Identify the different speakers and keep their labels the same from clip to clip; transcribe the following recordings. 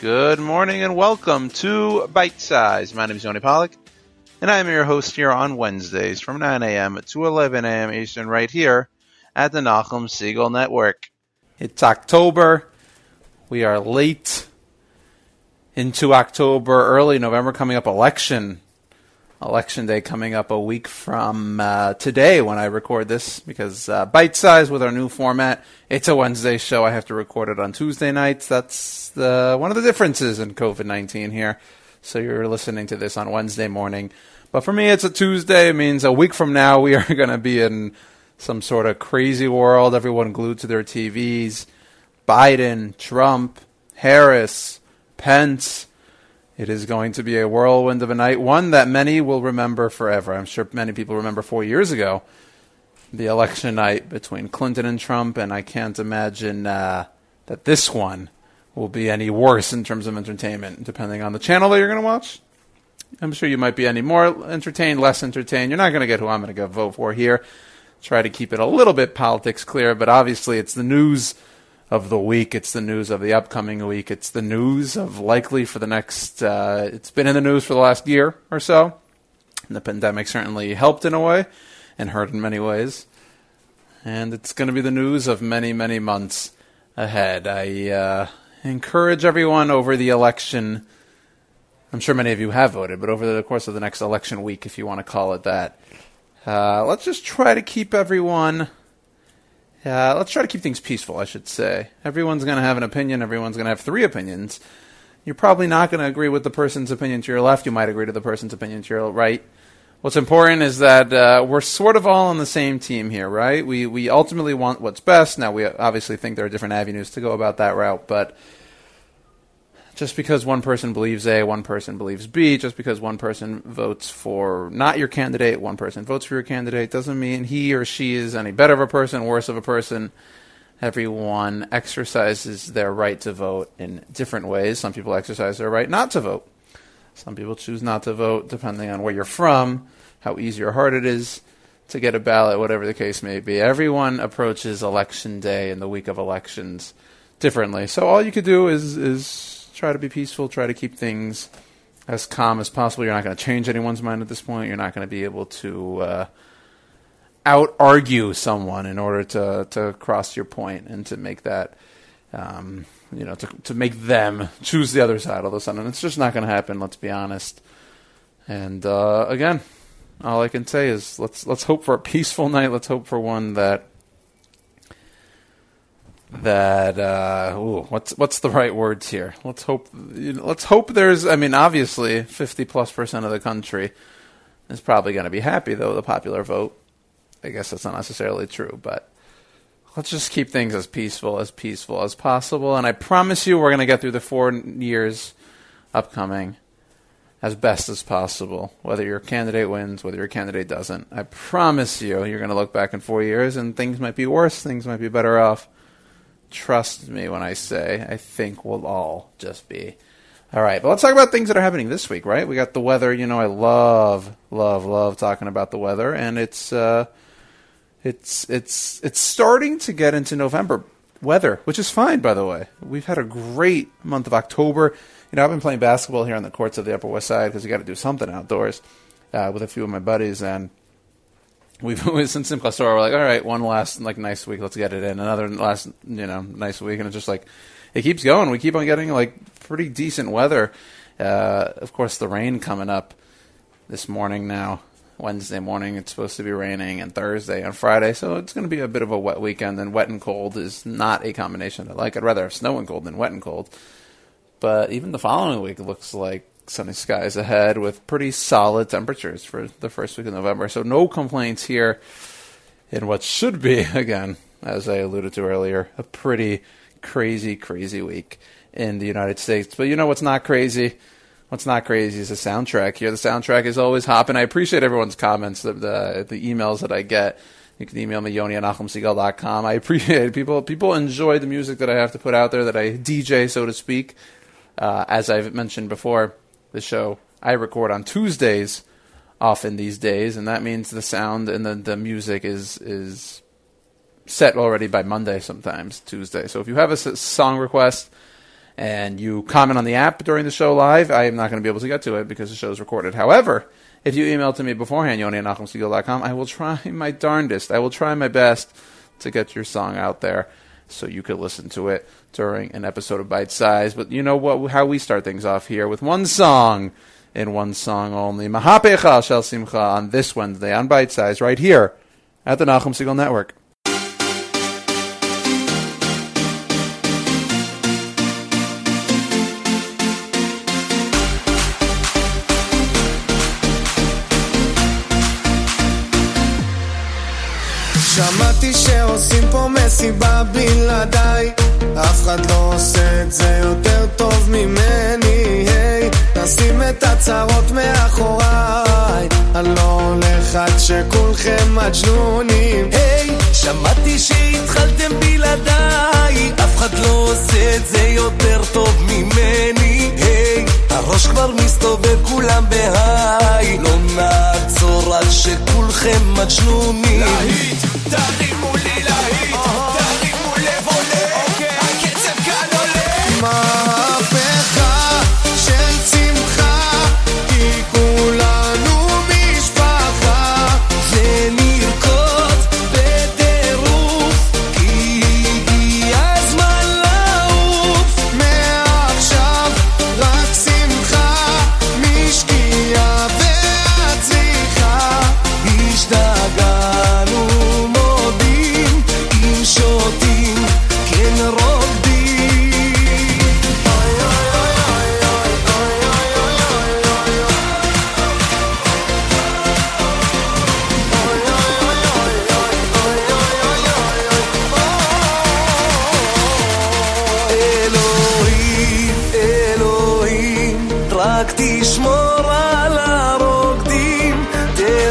Speaker 1: Good morning and welcome to Bite Size. My name is Yoni Pollak, and I am your host here on Wednesdays from 9 a.m. to 11 a.m. Eastern, right here at the Nachum Segal Network. It's October. We are late into October, early November, coming up election. Election day coming up a week from uh, today when I record this because uh, bite size with our new format. It's a Wednesday show. I have to record it on Tuesday nights. That's the one of the differences in COVID nineteen here. So you're listening to this on Wednesday morning, but for me it's a Tuesday. It means a week from now we are going to be in some sort of crazy world. Everyone glued to their TVs. Biden, Trump, Harris, Pence it is going to be a whirlwind of a night, one that many will remember forever. I'm sure many people remember four years ago, the election night between Clinton and Trump, and I can't imagine uh, that this one will be any worse in terms of entertainment, depending on the channel that you're going to watch. I'm sure you might be any more entertained, less entertained. You're not going to get who I'm going to go vote for here. Try to keep it a little bit politics clear, but obviously it's the news of the week. It's the news of the upcoming week. It's the news of likely for the next. Uh, it's been in the news for the last year or so. And the pandemic certainly helped in a way, and hurt in many ways. And it's going to be the news of many, many months ahead. I uh, encourage everyone over the election. I'm sure many of you have voted, but over the course of the next election week, if you want to call it that, uh, let's just try to keep everyone uh, let's try to keep things peaceful, I should say. Everyone's going to have an opinion. Everyone's going to have three opinions. You're probably not going to agree with the person's opinion to your left. You might agree to the person's opinion to your right. What's important is that uh, we're sort of all on the same team here, right? We we ultimately want what's best. Now we obviously think there are different avenues to go about that route, but just because one person believes A, one person believes B, just because one person votes for not your candidate, one person votes for your candidate, doesn't mean he or she is any better of a person, worse of a person. Everyone exercises their right to vote in different ways. Some people exercise their right not to vote. Some people choose not to vote depending on where you're from, how easy or hard it is to get a ballot, whatever the case may be. Everyone approaches election day and the week of elections differently. So all you could do is is try to be peaceful, try to keep things as calm as possible. You're not going to change anyone's mind at this point. You're not going to be able to uh, out argue someone in order to to cross your point and to make that. Um, you know, to to make them choose the other side all of a sudden. It's just not going to happen. Let's be honest. And uh, again, all I can say is let's let's hope for a peaceful night. Let's hope for one that that uh, ooh, what's what's the right words here? Let's hope let's hope there's. I mean, obviously, fifty plus percent of the country is probably going to be happy though the popular vote. I guess that's not necessarily true, but let's just keep things as peaceful as peaceful as possible. And I promise you, we're going to get through the four years upcoming as best as possible. Whether your candidate wins, whether your candidate doesn't, I promise you, you're going to look back in four years and things might be worse, things might be better off Trust me when I say I think we'll all just be. All right, but let's talk about things that are happening this week, right? We got the weather. You know, I love, love, love talking about the weather, and it's uh, it's it's it's starting to get into November weather, which is fine, by the way. We've had a great month of October. You know, I've been playing basketball here on the courts of the Upper West Side because you got to do something outdoors uh, with a few of my buddies, and we've since Simchas Torah, we're like, all right, one last like nice week, let's get it in. Another last, you know, nice week, and it's just like it keeps going. We keep on getting like pretty decent weather. Uh, of course, the rain coming up this morning now. Wednesday morning, it's supposed to be raining, and Thursday and Friday, so it's going to be a bit of a wet weekend. And wet and cold is not a combination I like. I'd rather have snow and cold than wet and cold. But even the following week looks like sunny skies ahead with pretty solid temperatures for the first week of November. So no complaints here in what should be, again, as I alluded to earlier, a pretty crazy, crazy week in the United States. But you know what's not crazy? What's not crazy is the soundtrack here. The soundtrack is always hopping. I appreciate everyone's comments, the, the, the emails that I get. You can email me, yoni at nachumsegal.com. I appreciate it. People, people enjoy the music that I have to put out there, that I DJ, so to speak. Uh, as I've mentioned before, the show I record on Tuesdays often these days, and that means the sound and the, the music is is set already by Monday, sometimes Tuesday. So if you have a song request and you comment on the app during the show live, I am not going to be able to get to it because the show is recorded. However, if you email to me beforehand, yoni I will try my darndest. I will try my best to get your song out there so you could listen to it during an episode of Bite Size. But you know what? How we start things off here with one song in one song only. Mahapecha Shel Simcha on this Wednesday on Bite Size right here at the Nachum Segal Network.
Speaker 2: סיבה בלעדיי. אף אחד לא עושה את זה יותר טוב ממני, היי. נשים את הצרות מאחוריי. אני לא הולך עד שכולכם מג'נונים,
Speaker 3: היי שמעתי שהתחלתם בלעדיי. אף אחד לא עושה את זה יותר טוב ממני, היי. הראש כבר מסתובב כולם בהיי. לא נעצור עד שכולכם מג'נונים. להיט, תרימו לי להיט. My.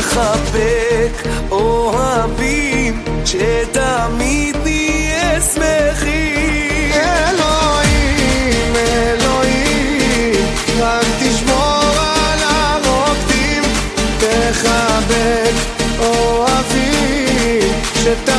Speaker 3: לחבק אוהבים שתמיד נהיה שמחים.
Speaker 2: אלוהים, אלוהים רק תשמור על הרוקדים תחבק אוהבים שתמיד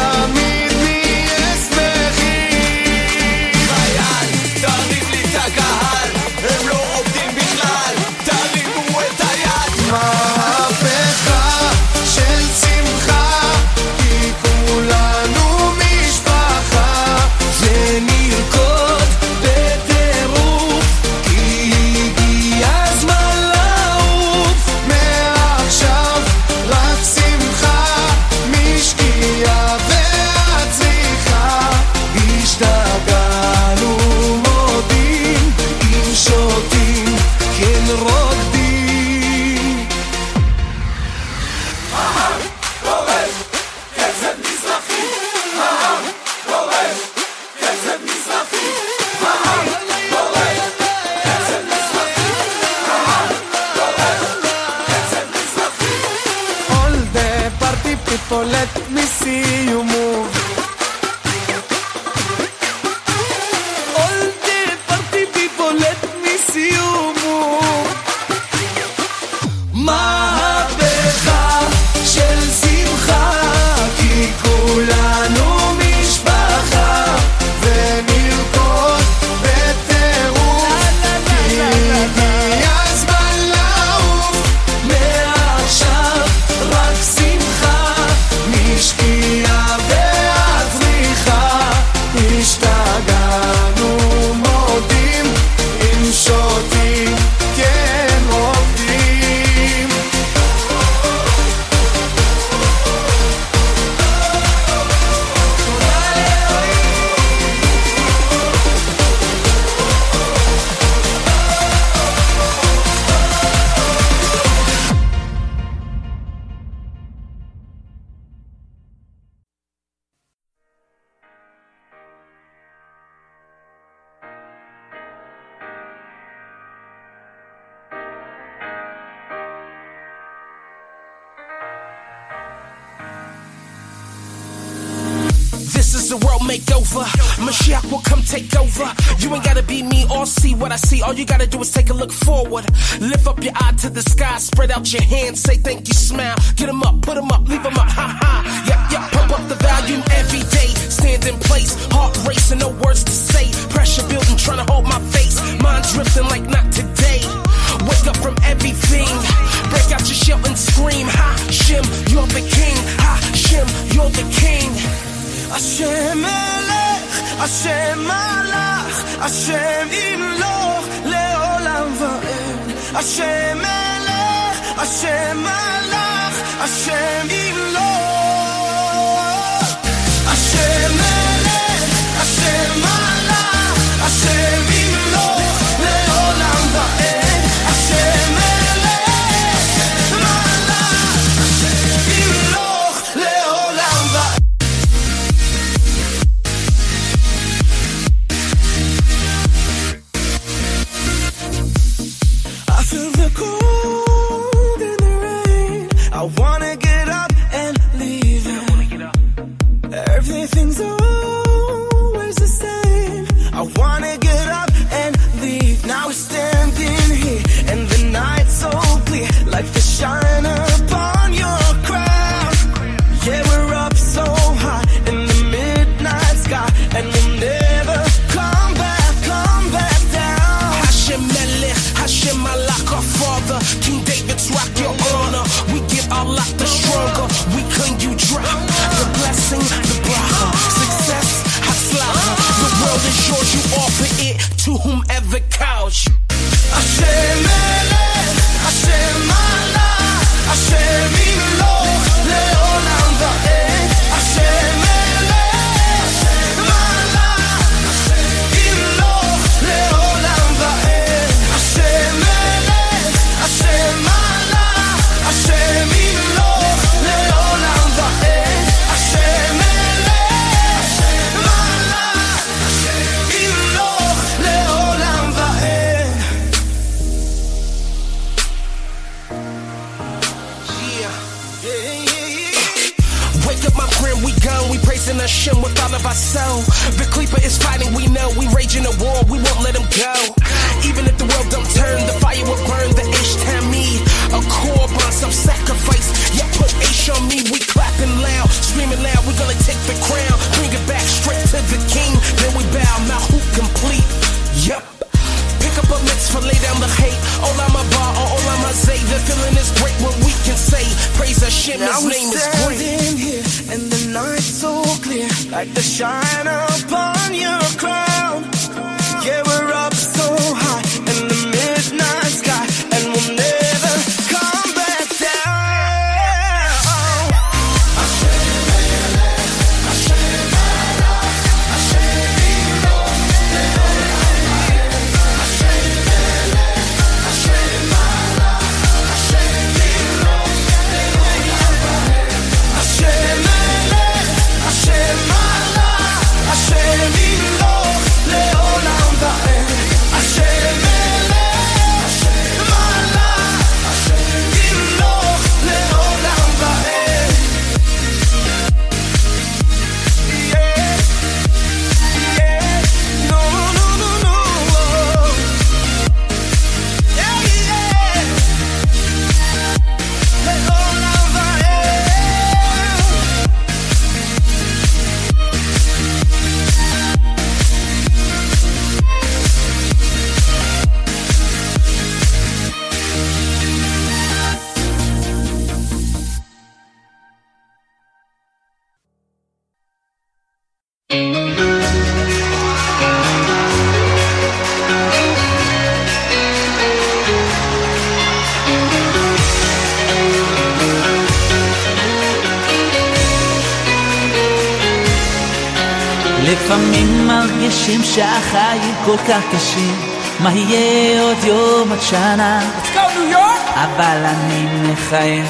Speaker 4: כל כך קשים, מה יהיה עוד יום עד שנה? Let's go, ניו יורק! אבל אני מחייך,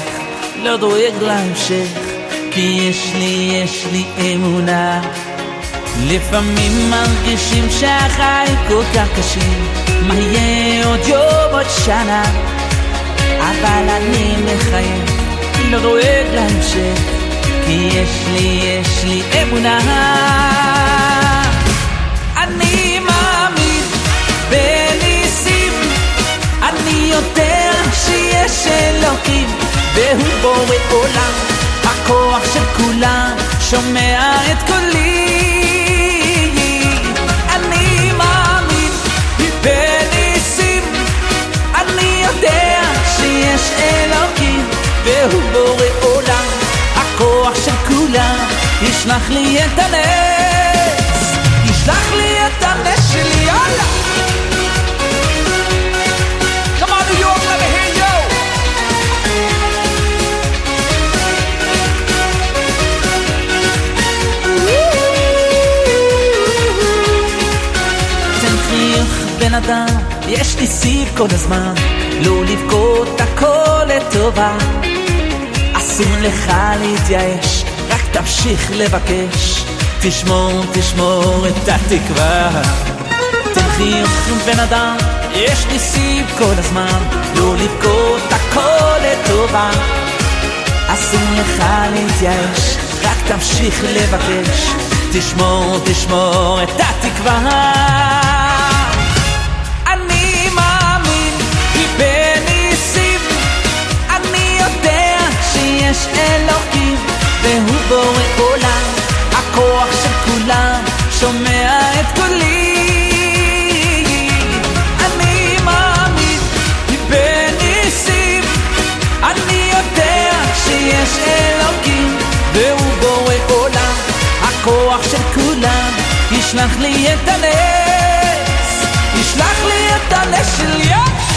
Speaker 4: לא דואג להמשך, כי יש לי, יש לי אמונה. לפעמים מרגישים שהחיים כל כך קשים, מה יהיה עוד יום עוד שנה? אבל אני מחייך, לא דואג להמשך, כי יש לי, יש לי אמונה. אני יודע שיש אלוקים, והוא בורא עולם, הכוח של כולם, שומע את קולי. אני מאמין בניסים, אני יודע שיש אלוקים, והוא בורא עולם, הכוח של כולם, ישלח לי את הנס, ישלח לי את הנס שלי, יאללה! אדם, יש לי סיב כל הזמן, לא לבכות הכל לטובה. אסור לך להתייאש, רק תמשיך לבקש, תשמור, תשמור את התקווה. תלכי בן אדם, יש לי סיב כל הזמן, לא לבכות הכל לטובה. אסור לך להתייאש, רק תמשיך לבקש, תשמור, תשמור את התקווה. יש אלוקים והוא בורא עולם. הכוח של כולם שומע את קולי. אני אלוקים והוא בורא עולם. הכוח של כולם ישלח לי את הנס. ישלח לי את הנס של יד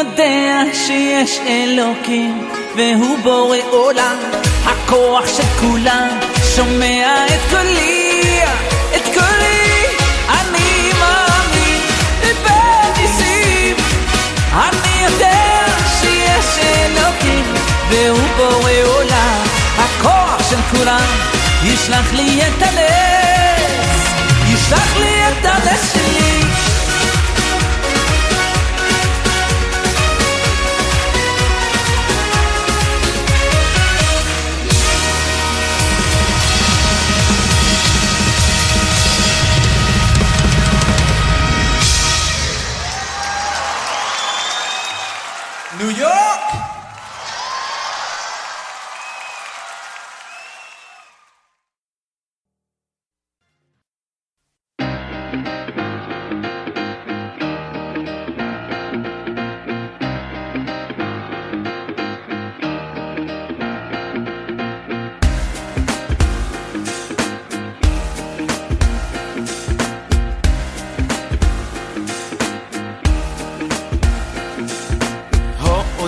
Speaker 4: יודע שיש אלוקים והוא בורא עולם. הכוח של כולם שומע את קולי, את קולי. אני מאמין בניסים אני יודע שיש אלוקים והוא בורא עולם. הכוח של כולם ישלח לי את הנס ישלח לי את הנס שלי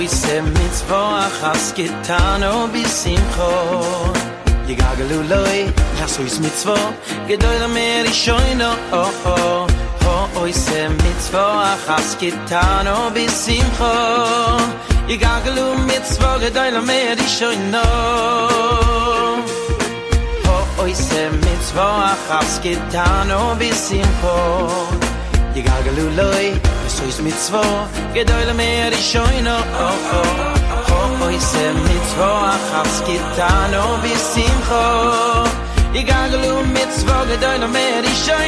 Speaker 4: Oy sem mit vorach
Speaker 5: has getan o bis im kho Ye gagelu loy has oy sem mit vor gedoyr mer ich oh, shoy oh. no o o ho oy sem mit vorach has getan o bis im kho Ye gagelu mit vor gedoyr mer ich shoy ho oy sem mit vorach has getan o bis im kho Ye gagelu loy is mit zwo gedoyle mer ich scho no oh oh ho is er mit zwo a hafs gitano bi kho i gaglu mit zwo gedoyle mer ich scho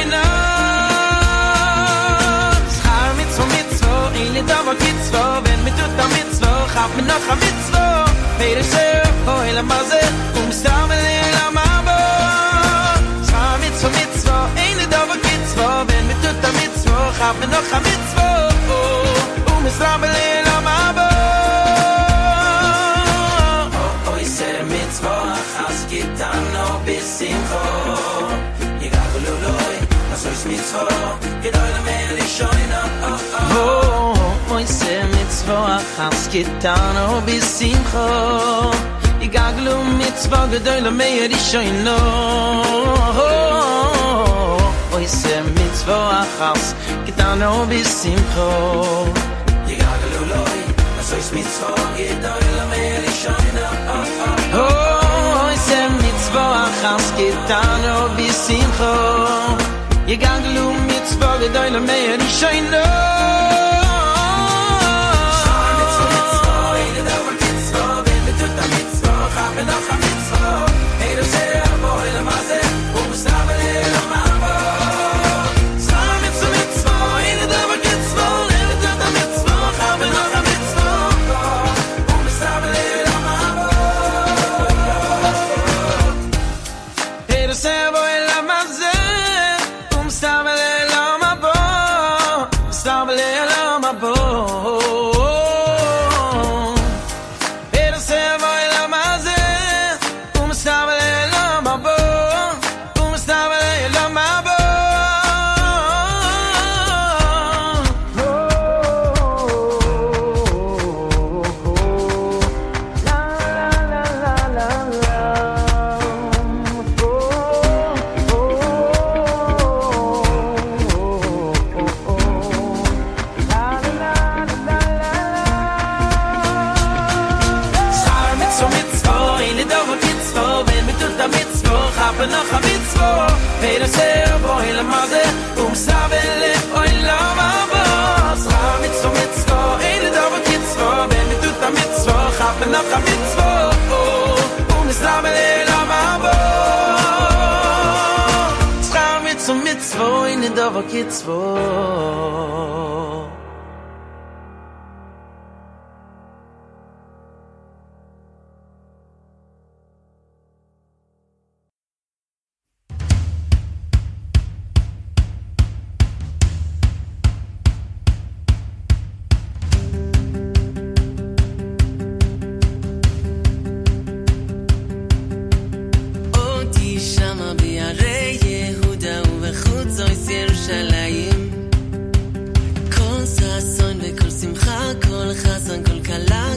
Speaker 5: schar mit zwo mit zwo ile da wo git zwo wenn mit du da mit zwo hab mir noch mit zwo mer is er, so oh maze um stamel la mit zum mit zwa eine da wo git zwa wenn mit tut damit zwa hab mir noch mit zwa um mir strammel in am aber oi se mit zwa aus git dann no bis in vor i gab lo lo was soll's mit zwa git eine mel ich schein ab oi se mit zwa aus git dann no bis in vor Gaglum mit zwa gedoyle meyer no oh, oh. oi se mit zwo
Speaker 6: achas gitan o bis sim kho ye galo loy as oi mit zwo gitan la mer shaina oh oi se mit achas gitan o bis sim ye galo mit zwo gitan mer shaina Oh, oh, oh, oh, oh,
Speaker 4: oh, oh, oh, oh, oh, א בחזון כל קלה,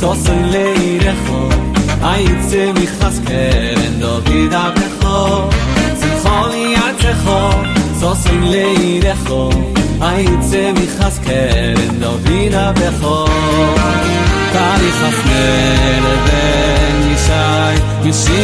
Speaker 4: tos leire kho ay tse mi keren do vida be kho tse kholi at leire kho ay tse mi keren do vida be kho tari ben yishai mi
Speaker 7: si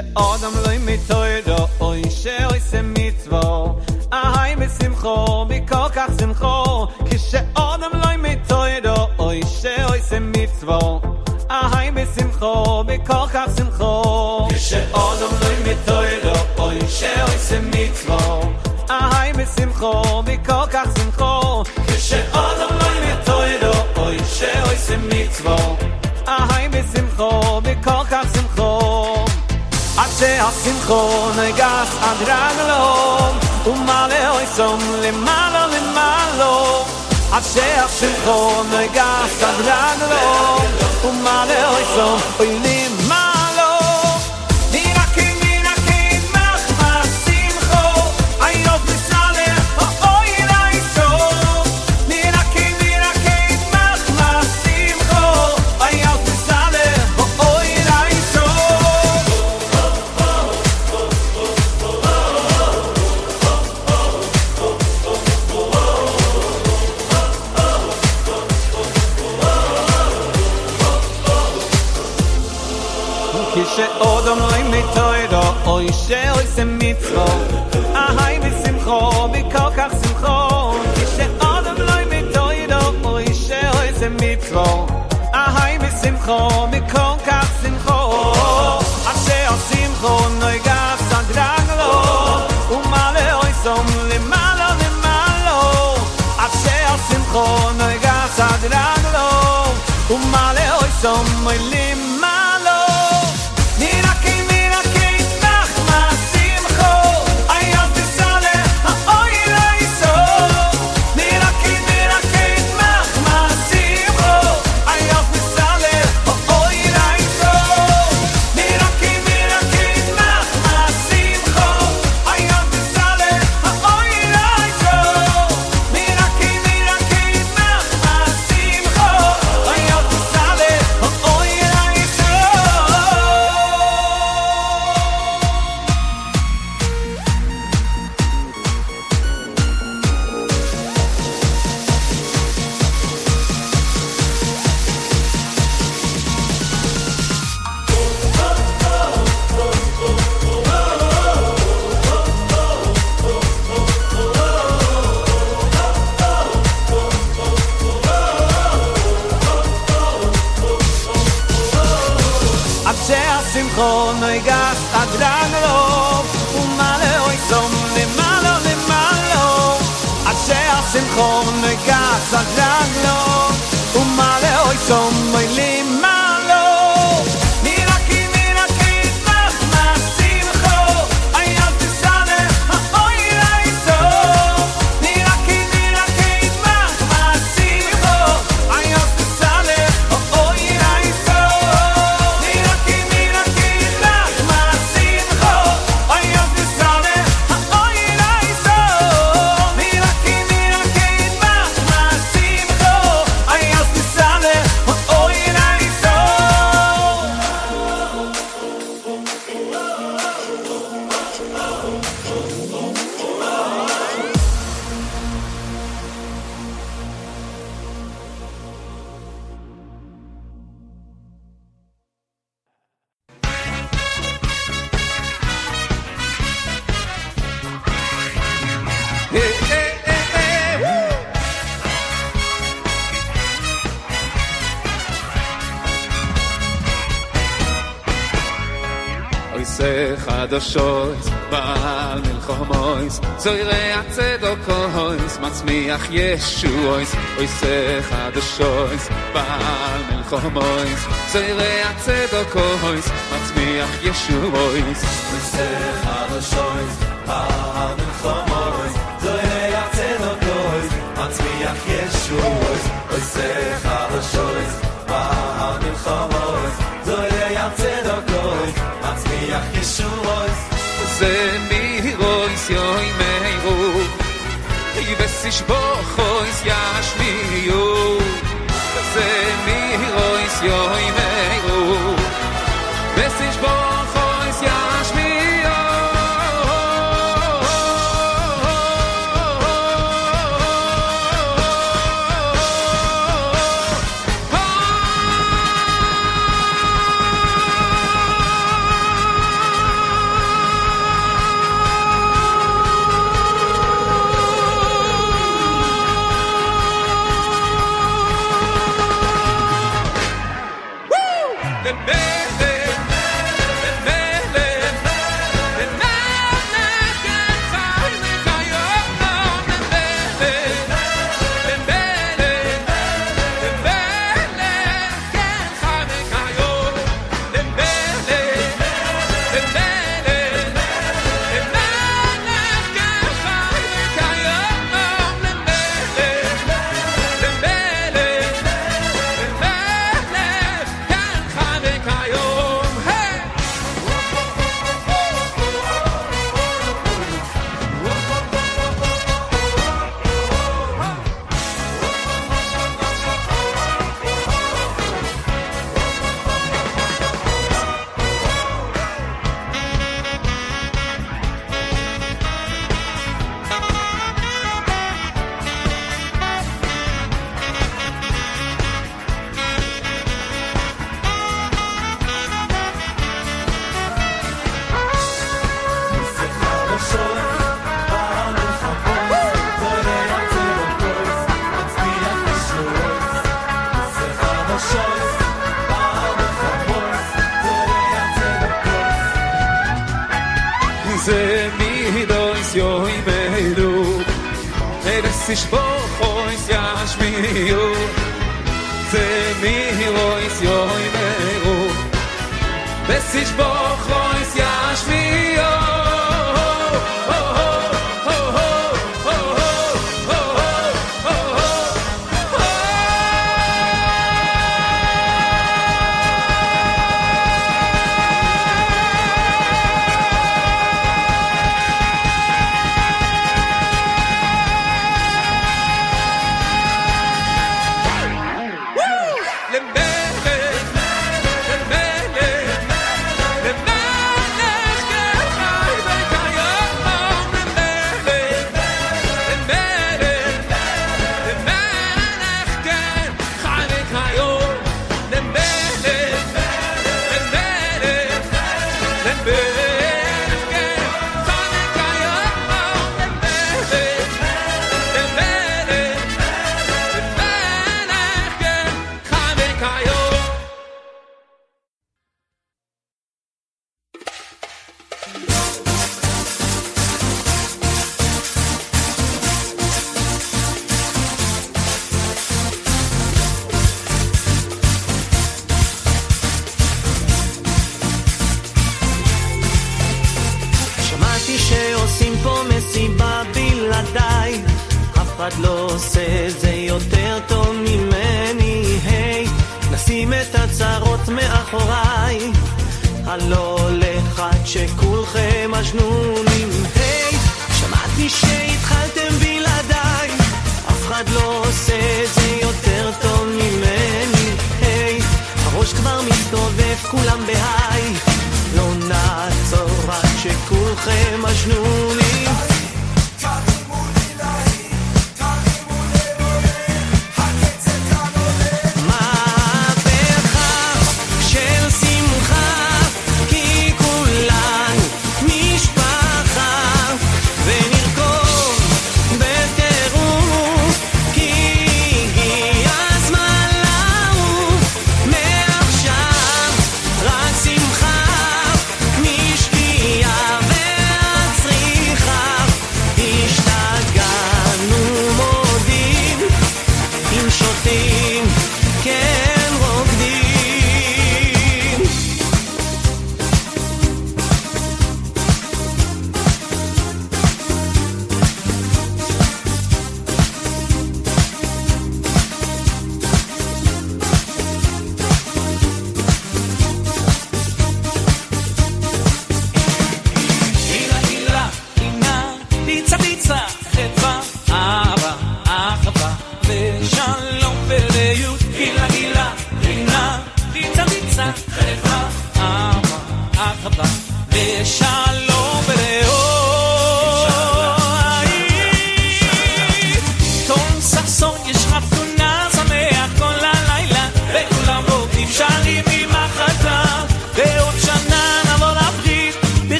Speaker 7: שאודם לא ימיתוי דו אוי שאוי שמצוו אהי בשמחו בכל כך שמחו כשאודם לא ימיתוי דו אוי שאוי שמצוו אהי בשמחו בכל כך שמחו כשאודם לא ימיתוי דו אוי שאוי שמצוו אהי בשמחו Se hat sin khon gas an draglom um male oi som le malo an le mal a se hat khon gas an um mal oi som oi male oi som le
Speaker 8: חדשות בעל מלחומויס זוירי הצדוקויס מצמיח ישועויס אויסי חדשויס בעל מלחומויס זוירי הצדוקויס מצמיח ישועויס
Speaker 9: אויסי חדשויס בעל מלחומויס זוירי הצדוקויס מצמיח ישועויס אויסי חדשויס בעל מלחומויס זוירי הצדוקויס מצמיח ישועויס
Speaker 8: ze mi rois yoy meiru i ves ich bo khois yash mi yo ze mi rois yoy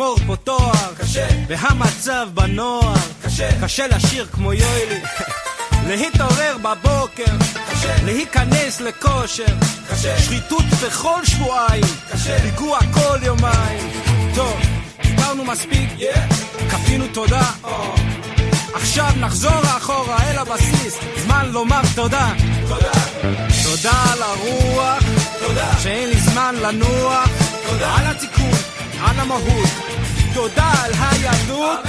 Speaker 9: קשה לגמור פה תואר, קשה, והמצב בנוער, קשה, קשה לשיר כמו יוילי, להתעורר בבוקר, קשה, להיכנס לכושר, קשה, שחיתות בכל שבועיים, קשה, פיגוע כל יומיים, טוב, דיברנו מספיק, yeah. כפינו תודה, oh. עכשיו נחזור אחורה אל הבסיס, זמן לומר תודה. תודה. תודה על הרוח, תודה. שאין לי זמן לנוח, תודה. על התיקון, על המהות. תודה על היהדות.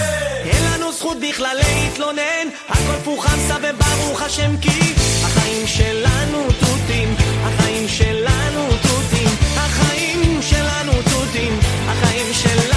Speaker 3: אין לנו זכות בכלל להתלונן, הכל פוחמסה וברוך השם כי החיים שלנו תותים, החיים שלנו תותים, החיים שלנו תותים, החיים שלנו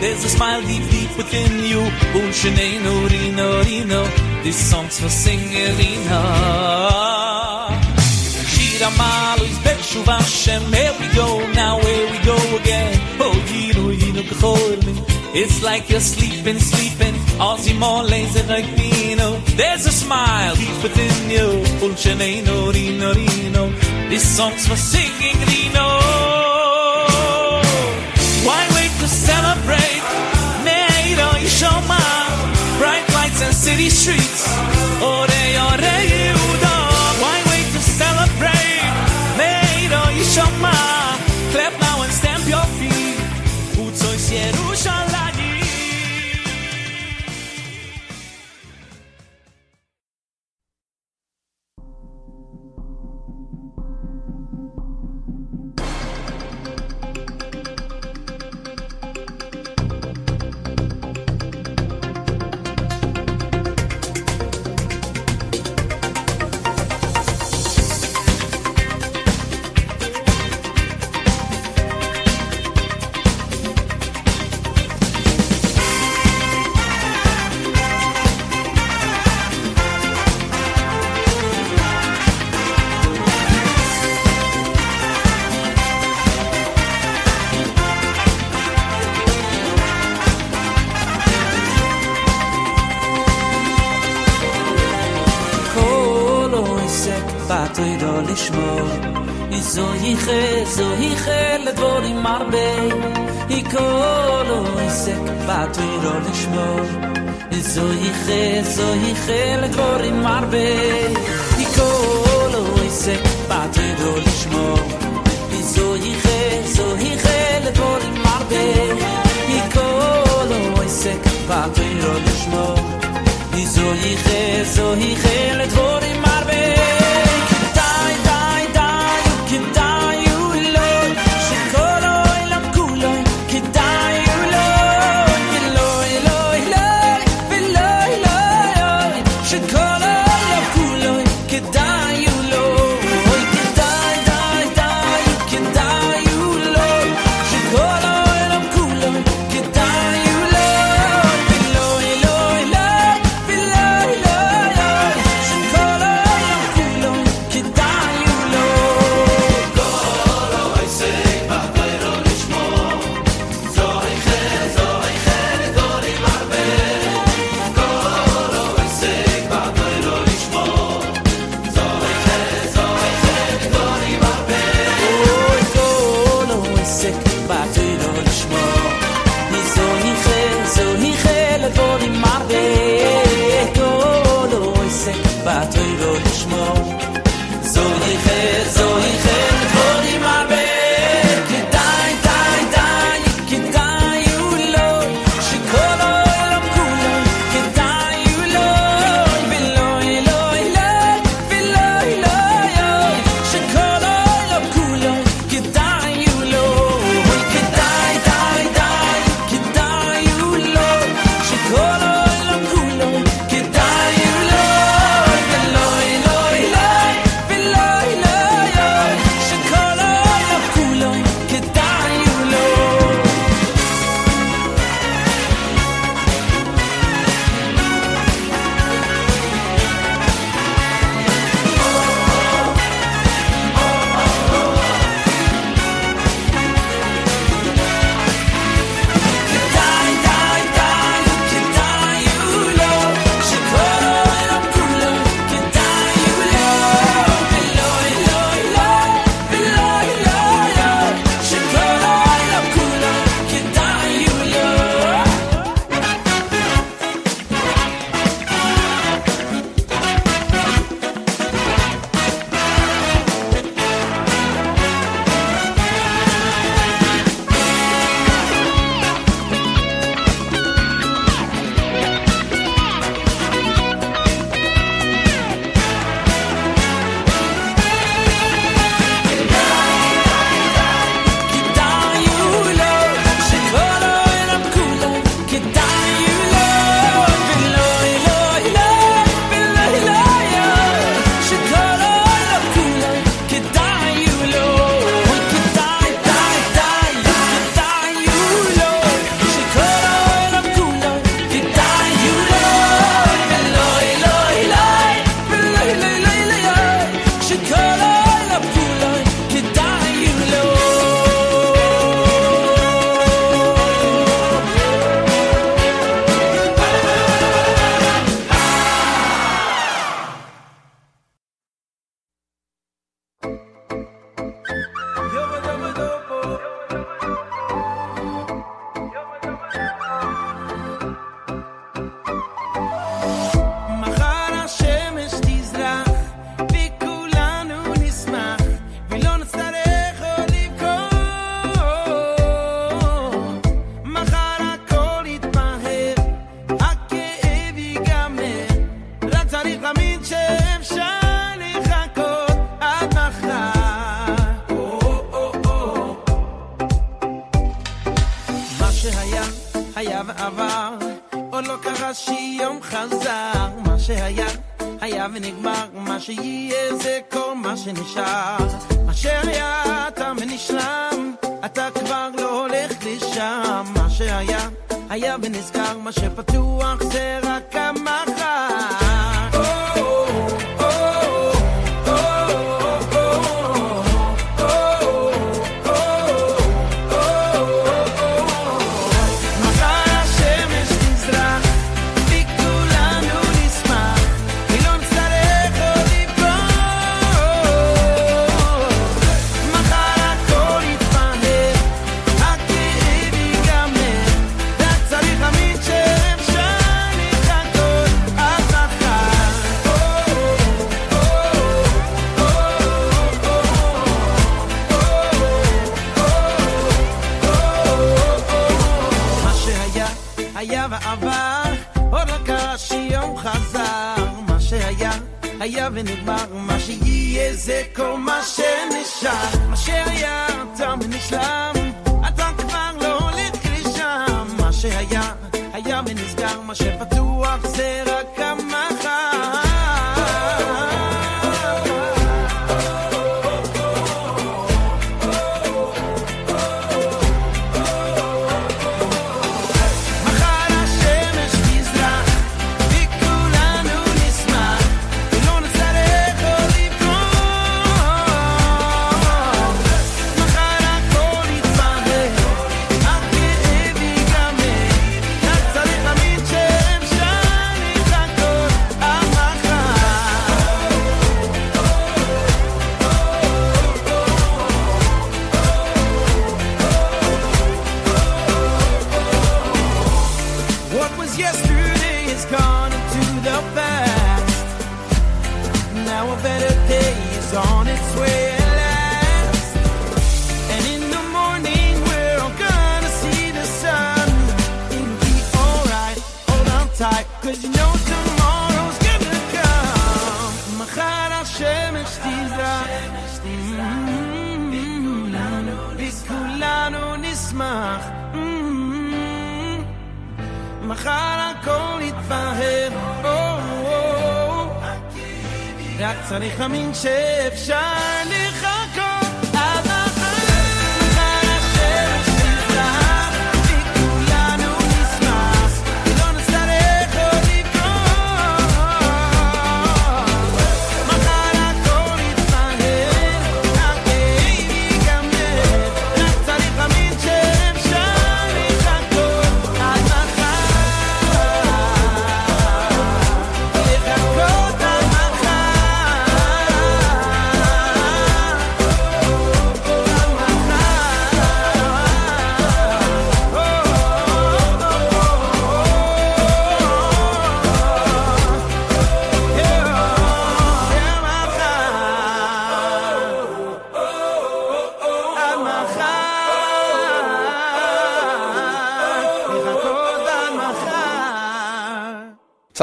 Speaker 4: There's a smile deep, deep within you. Unshenenu, rino, rino. This song's for singing, rino. Shira malu bet shuva Hashem. Here we go, now here we go again. Oh, yino, yino, k'chol It's like you're sleeping, sleeping. Ozzy Morley's a rino. There's a smile deep within you. Unshenenu, rino, rino. This song's for singing, rino. Why wait to celebrate. Neiro Yishoma, bright lights and city streets. Ore Ore marbe i kolo isek bat i ro de shmo izo i khe zo i khe le
Speaker 5: kor זוהי marbe i kolo isek bat i ro de shmo izo marbe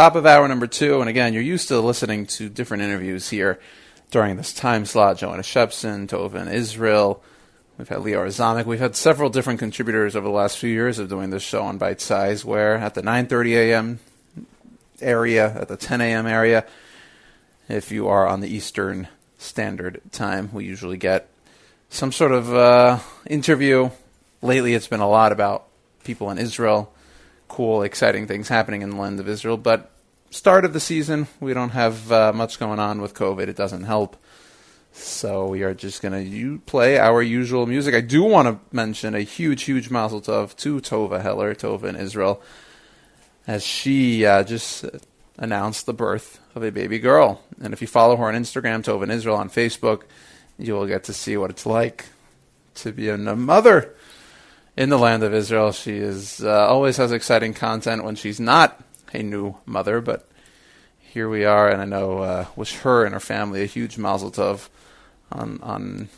Speaker 1: Top of hour number two, and again, you're used to listening to different interviews here during this time slot. Joanna Shepson, Tova Israel. We've had Lior Zamek. We've had several different contributors over the last few years of doing this show on Bite Size, where at the 9:30 a.m. area, at the 10 a.m. area, if you are on the Eastern Standard Time, we usually get some sort of uh, interview. Lately, it's been a lot about people in Israel cool, exciting things happening in the land of Israel. But start of the season, we don't have uh, much going on with COVID. It doesn't help. So we are just going to play our usual music. I do want to mention a huge, huge mazel tov to Tova Heller, Tova in Israel, as she uh, just announced the birth of a baby girl. And if you follow her on Instagram, Tova in Israel, on Facebook, you will get to see what it's like to be a mother in the land of Israel. She is uh, always has exciting content when she's not a new mother, but here we are, and I know uh, wish her and her family a huge mazel tov on on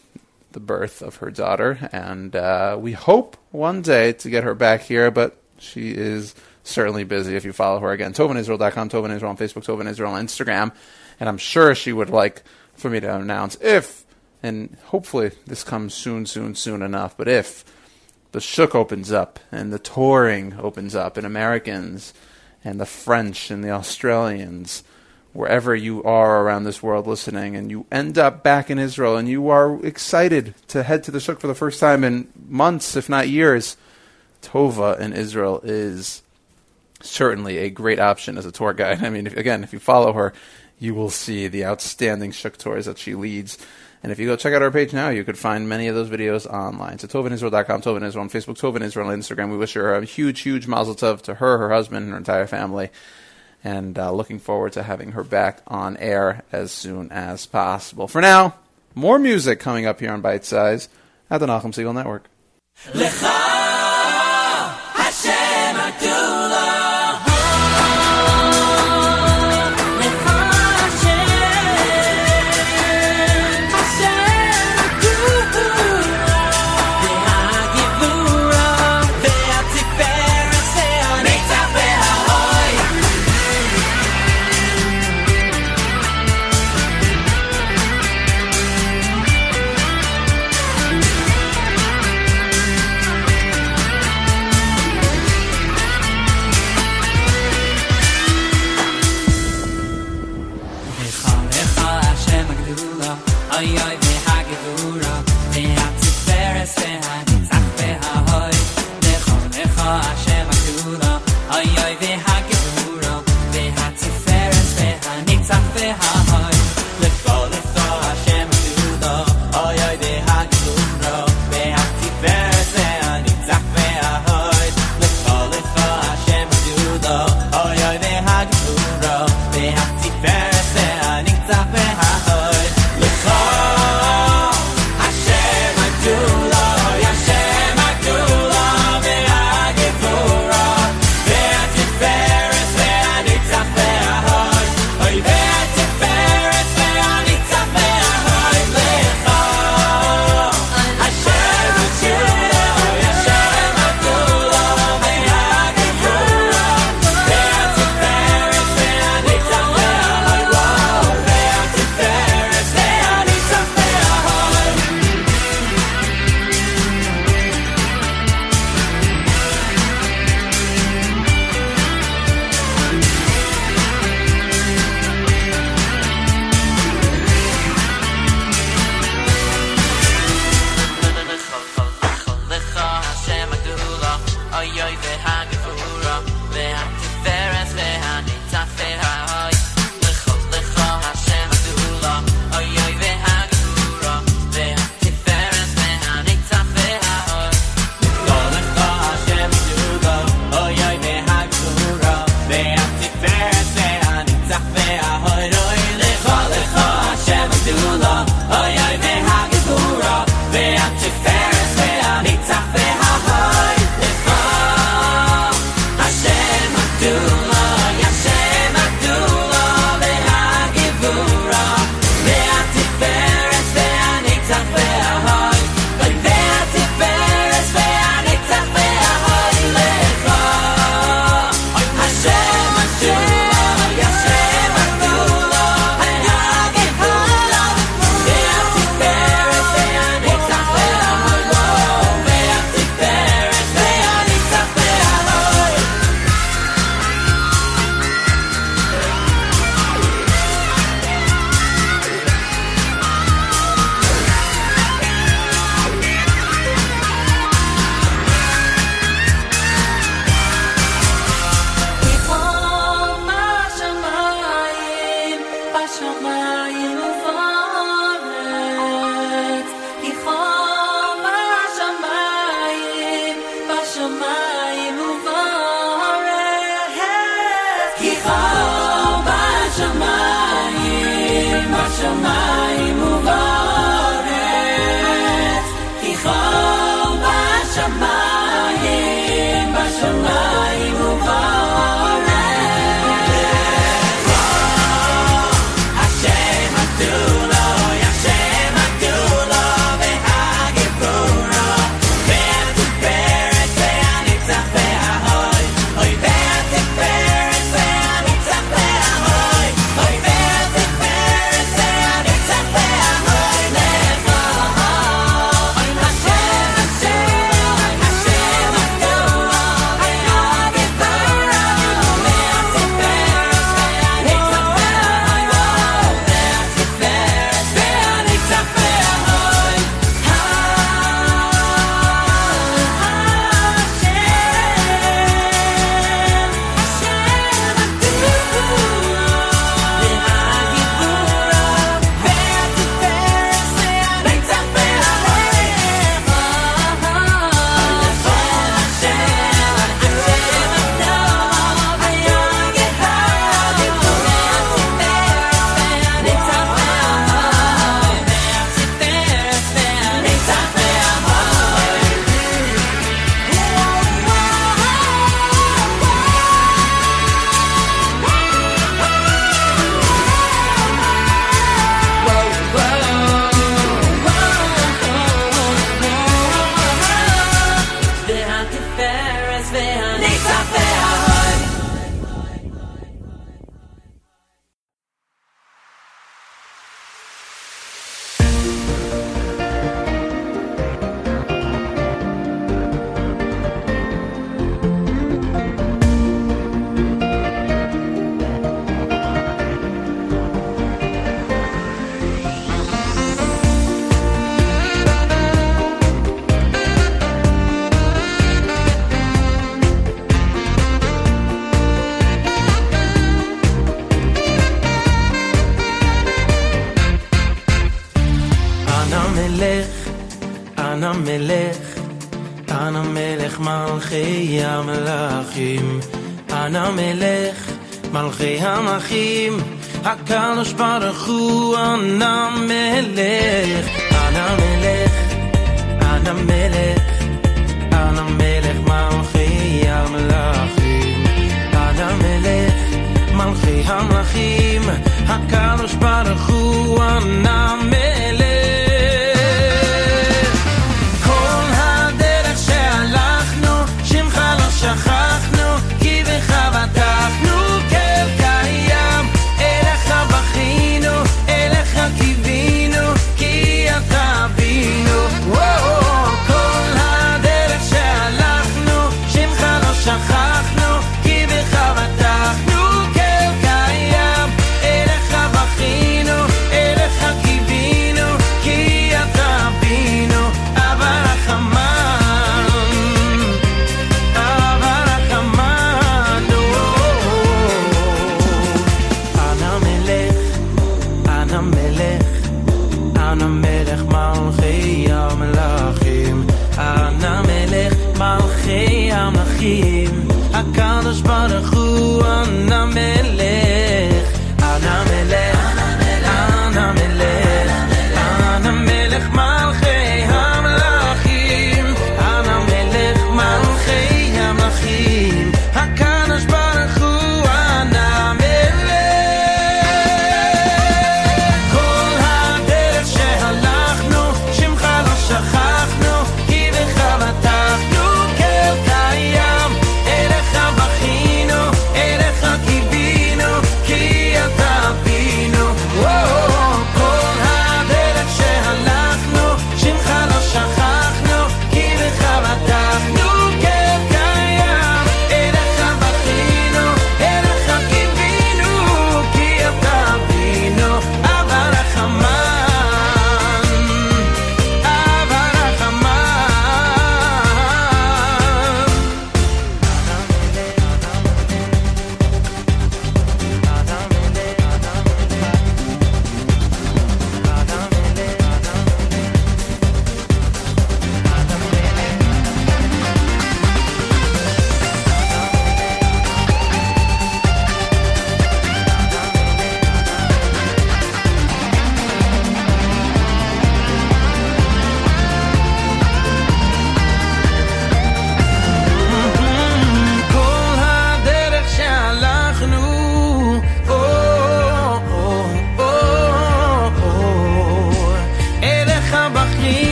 Speaker 1: the birth of her daughter, and uh, we hope one day to get her back here, but she is certainly busy. If you follow her again, TovanIsrael.com, Tovan Israel on Facebook, tovanisrael on Instagram, and I'm sure she would like for me to announce if, and hopefully this comes soon, soon, soon enough, but if the Shuk opens up and the touring opens up and Americans and the French and the Australians, wherever you are around this world listening, and you end up back in Israel and you are excited to head to the Shuk for the first time in months, if not years, Tova in Israel is certainly a great option as a tour guide. I mean, if, again, if you follow her, you will see the outstanding Shuk tours that she leads. And if you go check out our page now, you could find many of those videos online. So TovanIsrael.com, Tovan Israel on Facebook, Tovan Israel on Instagram. We wish her a huge, huge mazel tov to her, her husband, and her entire family. And uh, looking forward to having her back on air as soon as possible. For now, more music coming up here on Bite Size at the Nachum Segal Network.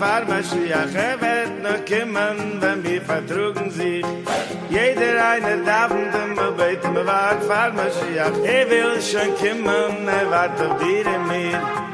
Speaker 10: far Mashiach evet no kimmen, wenn wir vertrugen si Jeder eine darf und dem Beit, mir fahr far Mashiach, er will schon kimmen, er wart auf dir in mir.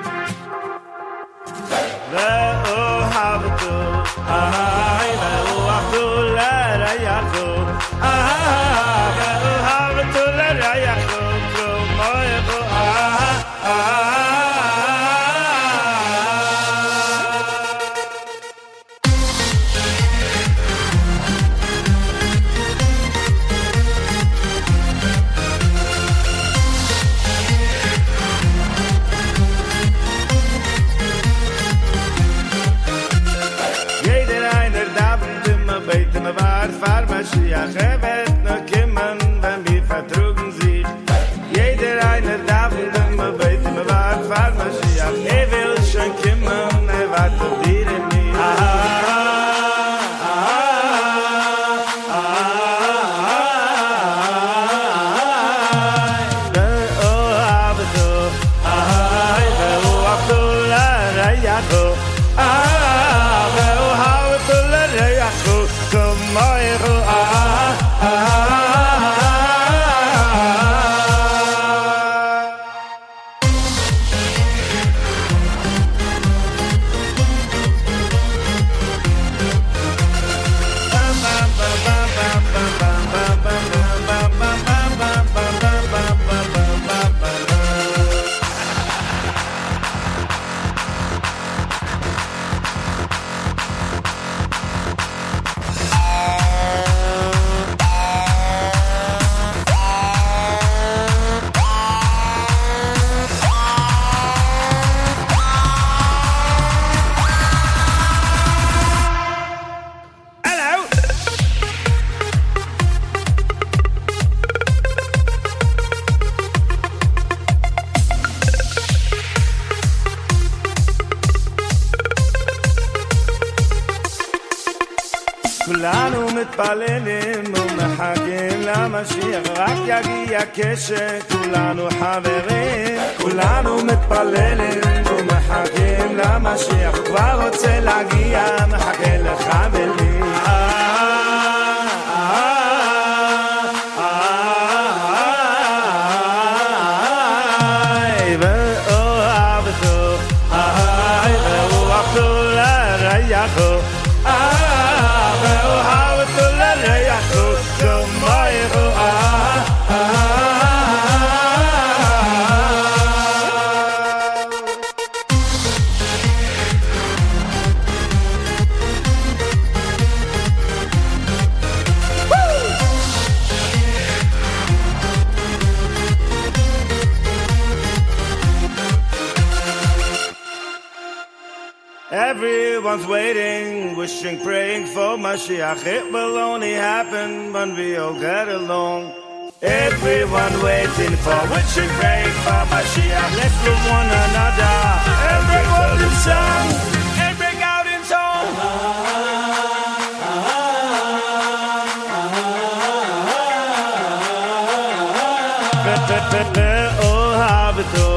Speaker 10: It will only happen when we all get along. Everyone waiting for which you pray for Mashiach. Let's love one another and break out in song and in song. Oh, have it all.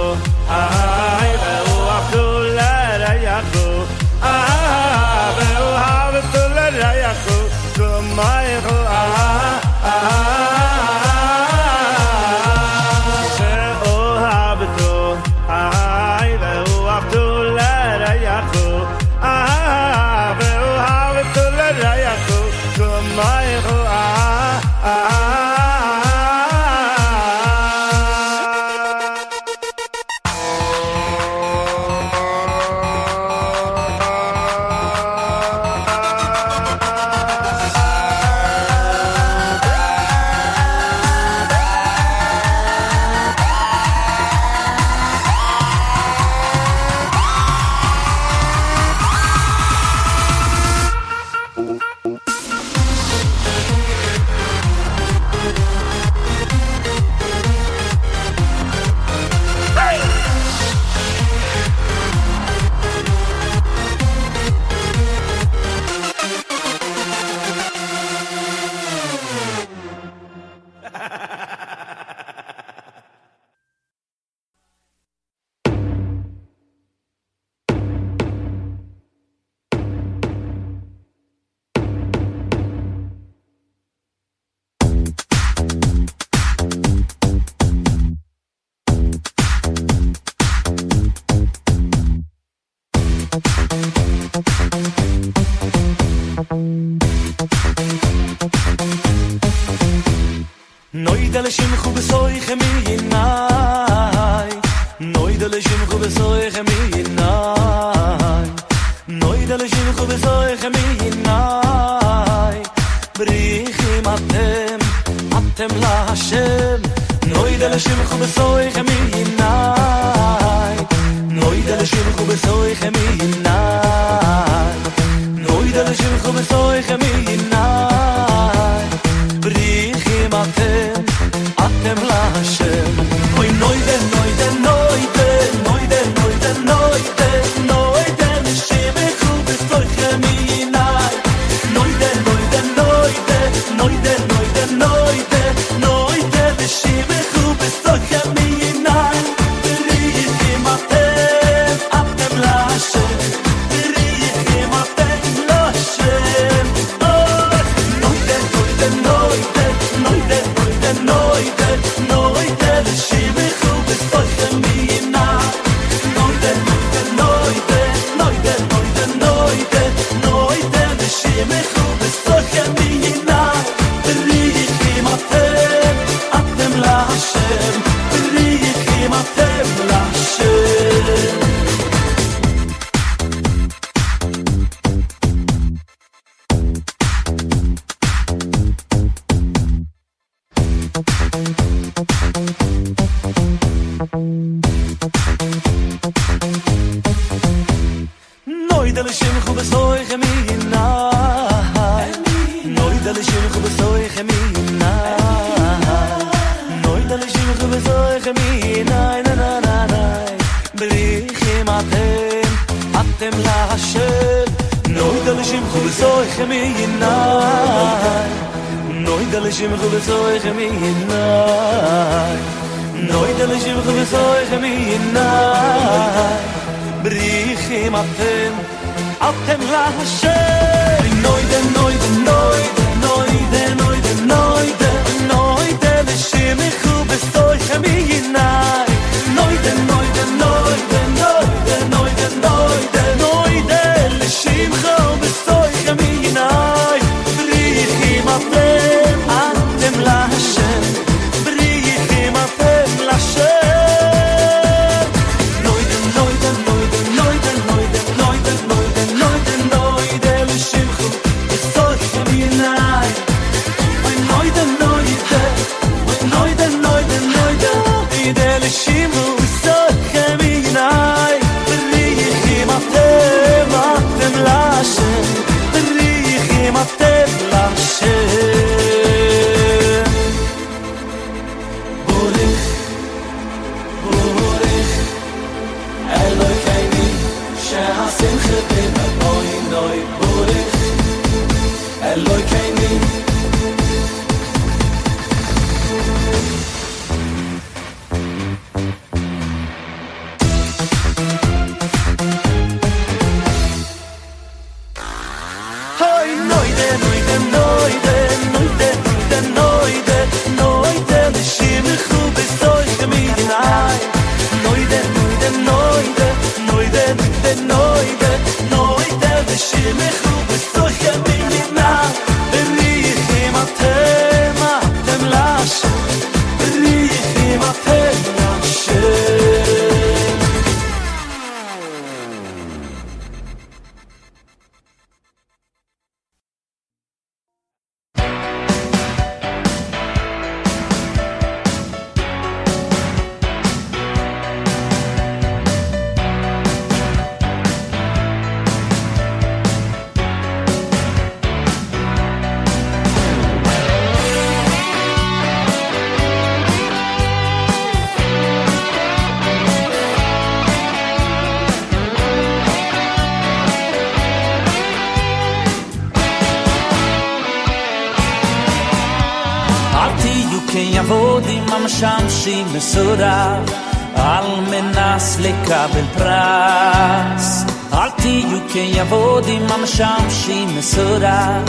Speaker 10: Minnesota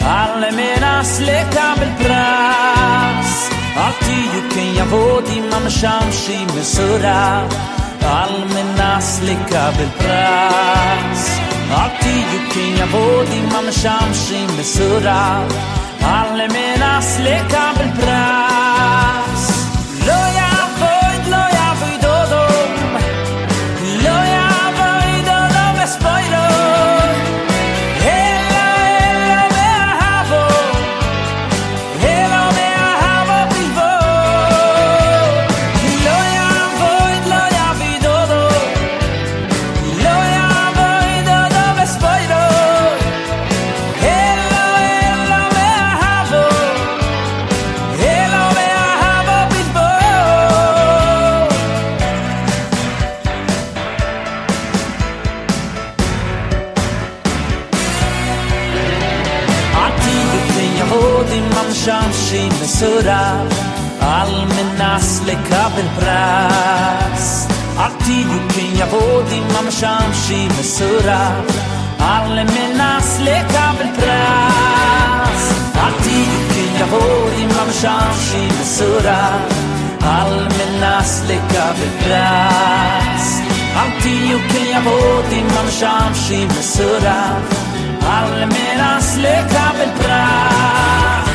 Speaker 10: Alle mina släkt har väl plats
Speaker 4: Alltid kan jag få din mamma Shamshi Minnesota All mina släkt har väl plats Alltid kan jag få din mamma Shamshi Minnesota Alle mina släkt har väl plats surrar Almenas le kabelpras Arti yukin yavod imam shamshi mesurav Almenas le kabelpras Arti yukin yavod imam shamshi mesurav Almenas le kabelpras Arti yukin yavod imam shamshi mesurav Almenas le
Speaker 11: kabelpras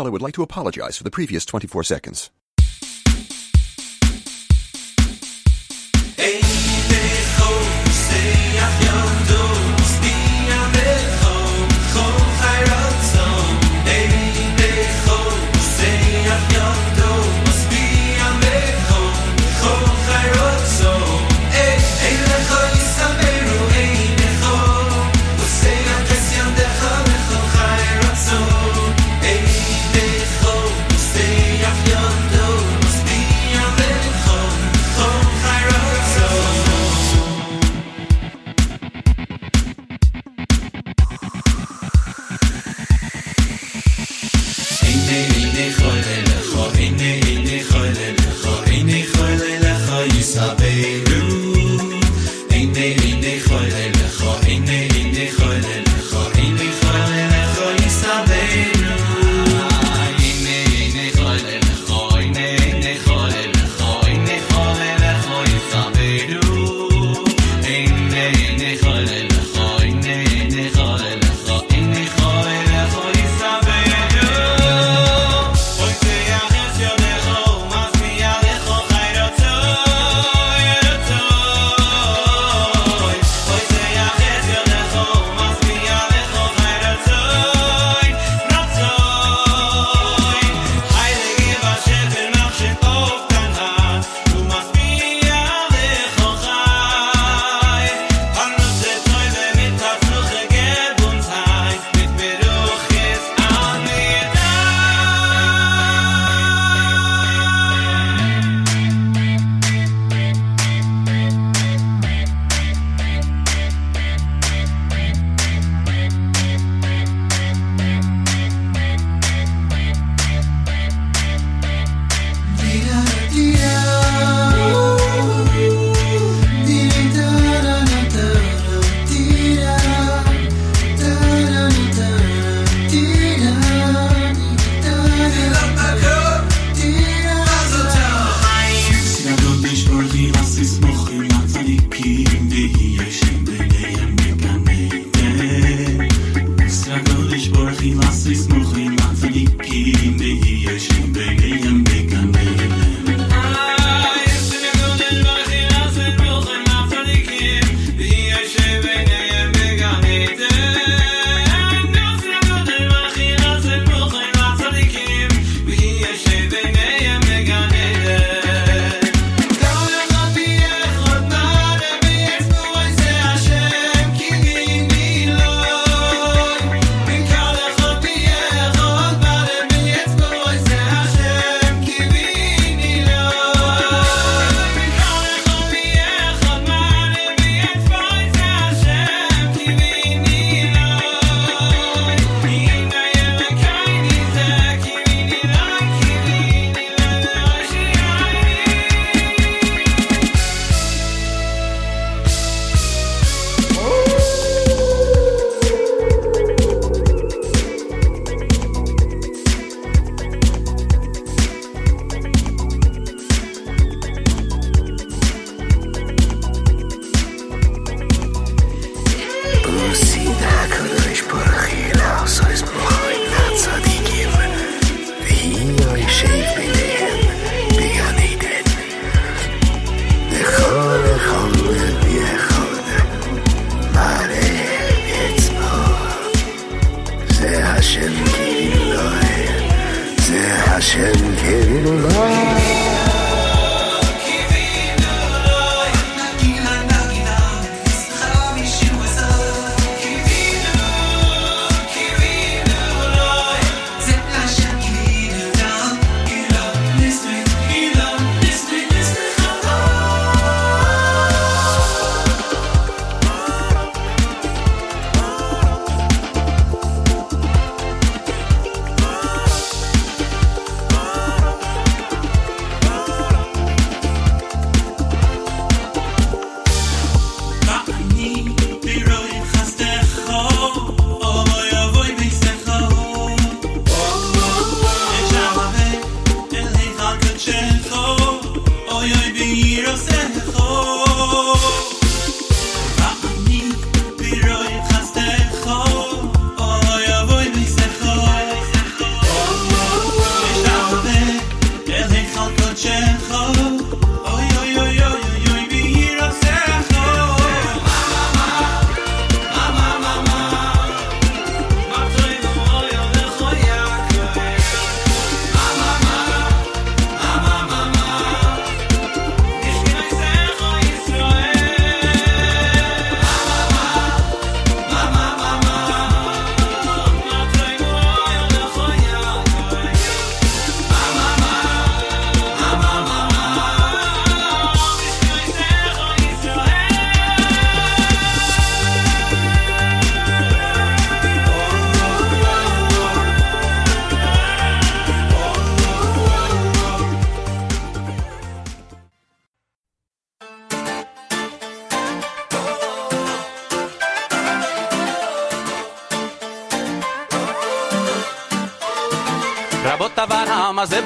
Speaker 3: AK Pella would like to apologize for the previous 24 seconds.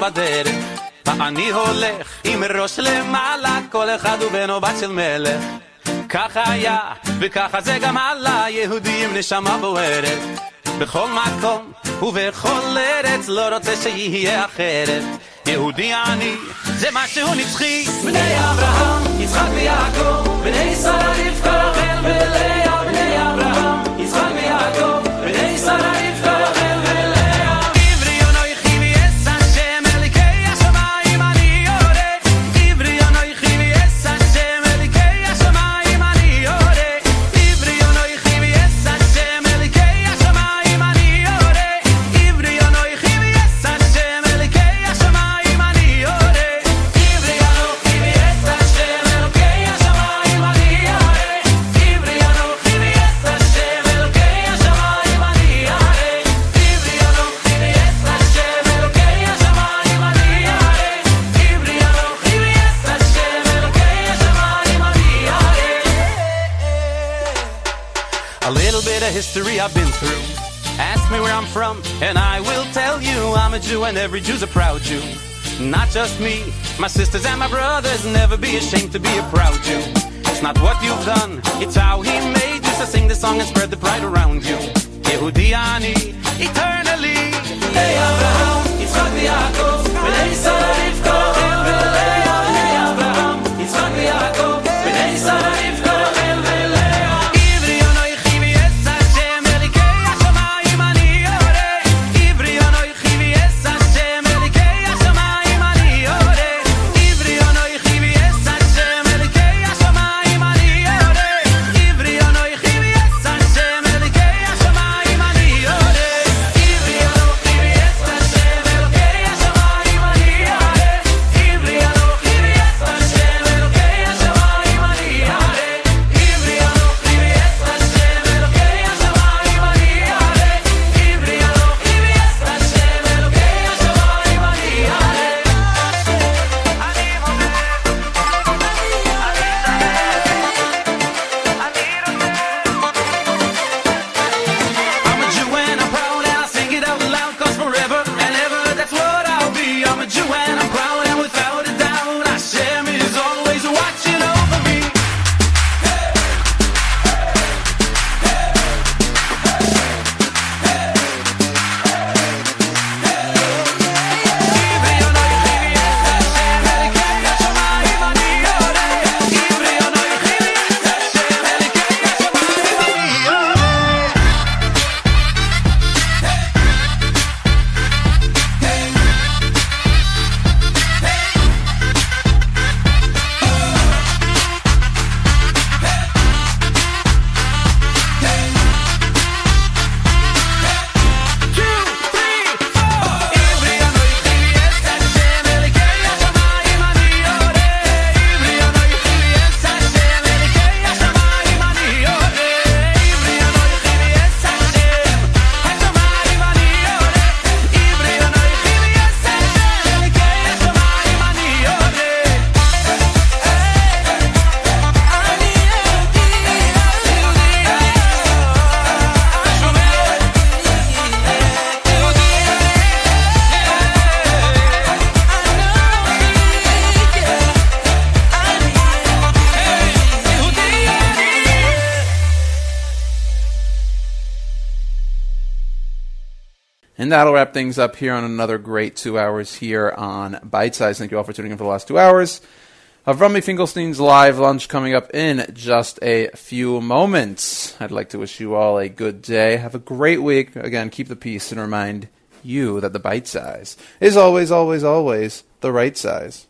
Speaker 12: בדרך. אני הולך עם ראש למעלה, כל אחד הוא בנו בת של מלך. ככה היה, וככה זה גם הלאה, יהודי עם נשמה בוערת. בכל מקום ובכל ארץ, לא רוצה שיהיה אחרת. יהודי אני, זה משהו נצחי. בני אברהם, יצחק ויעקב, בני שרה רבקה רחל ולאה, בני אברהם, יצחק ויעקב, history I've been through. Ask me where I'm from, and I will tell you I'm a Jew, and every Jew's a proud Jew. Not just me, my sisters and my brothers. Never be ashamed to be a proud Jew. It's not what you've done, it's how He made you. So sing the song and spread the pride around you. Yehudi eternally. Hey Abraham, Yitzchak v'Yaakov,
Speaker 1: that'll wrap things up here on another great two hours here on Bite Size. Thank you all for tuning in for the last two hours. Avrami Finkelstein's live lunch coming up in just a few moments. I'd like to wish you all a good day. Have a great week. Again, keep the peace and remind you that the bite size is always, always, always the right size.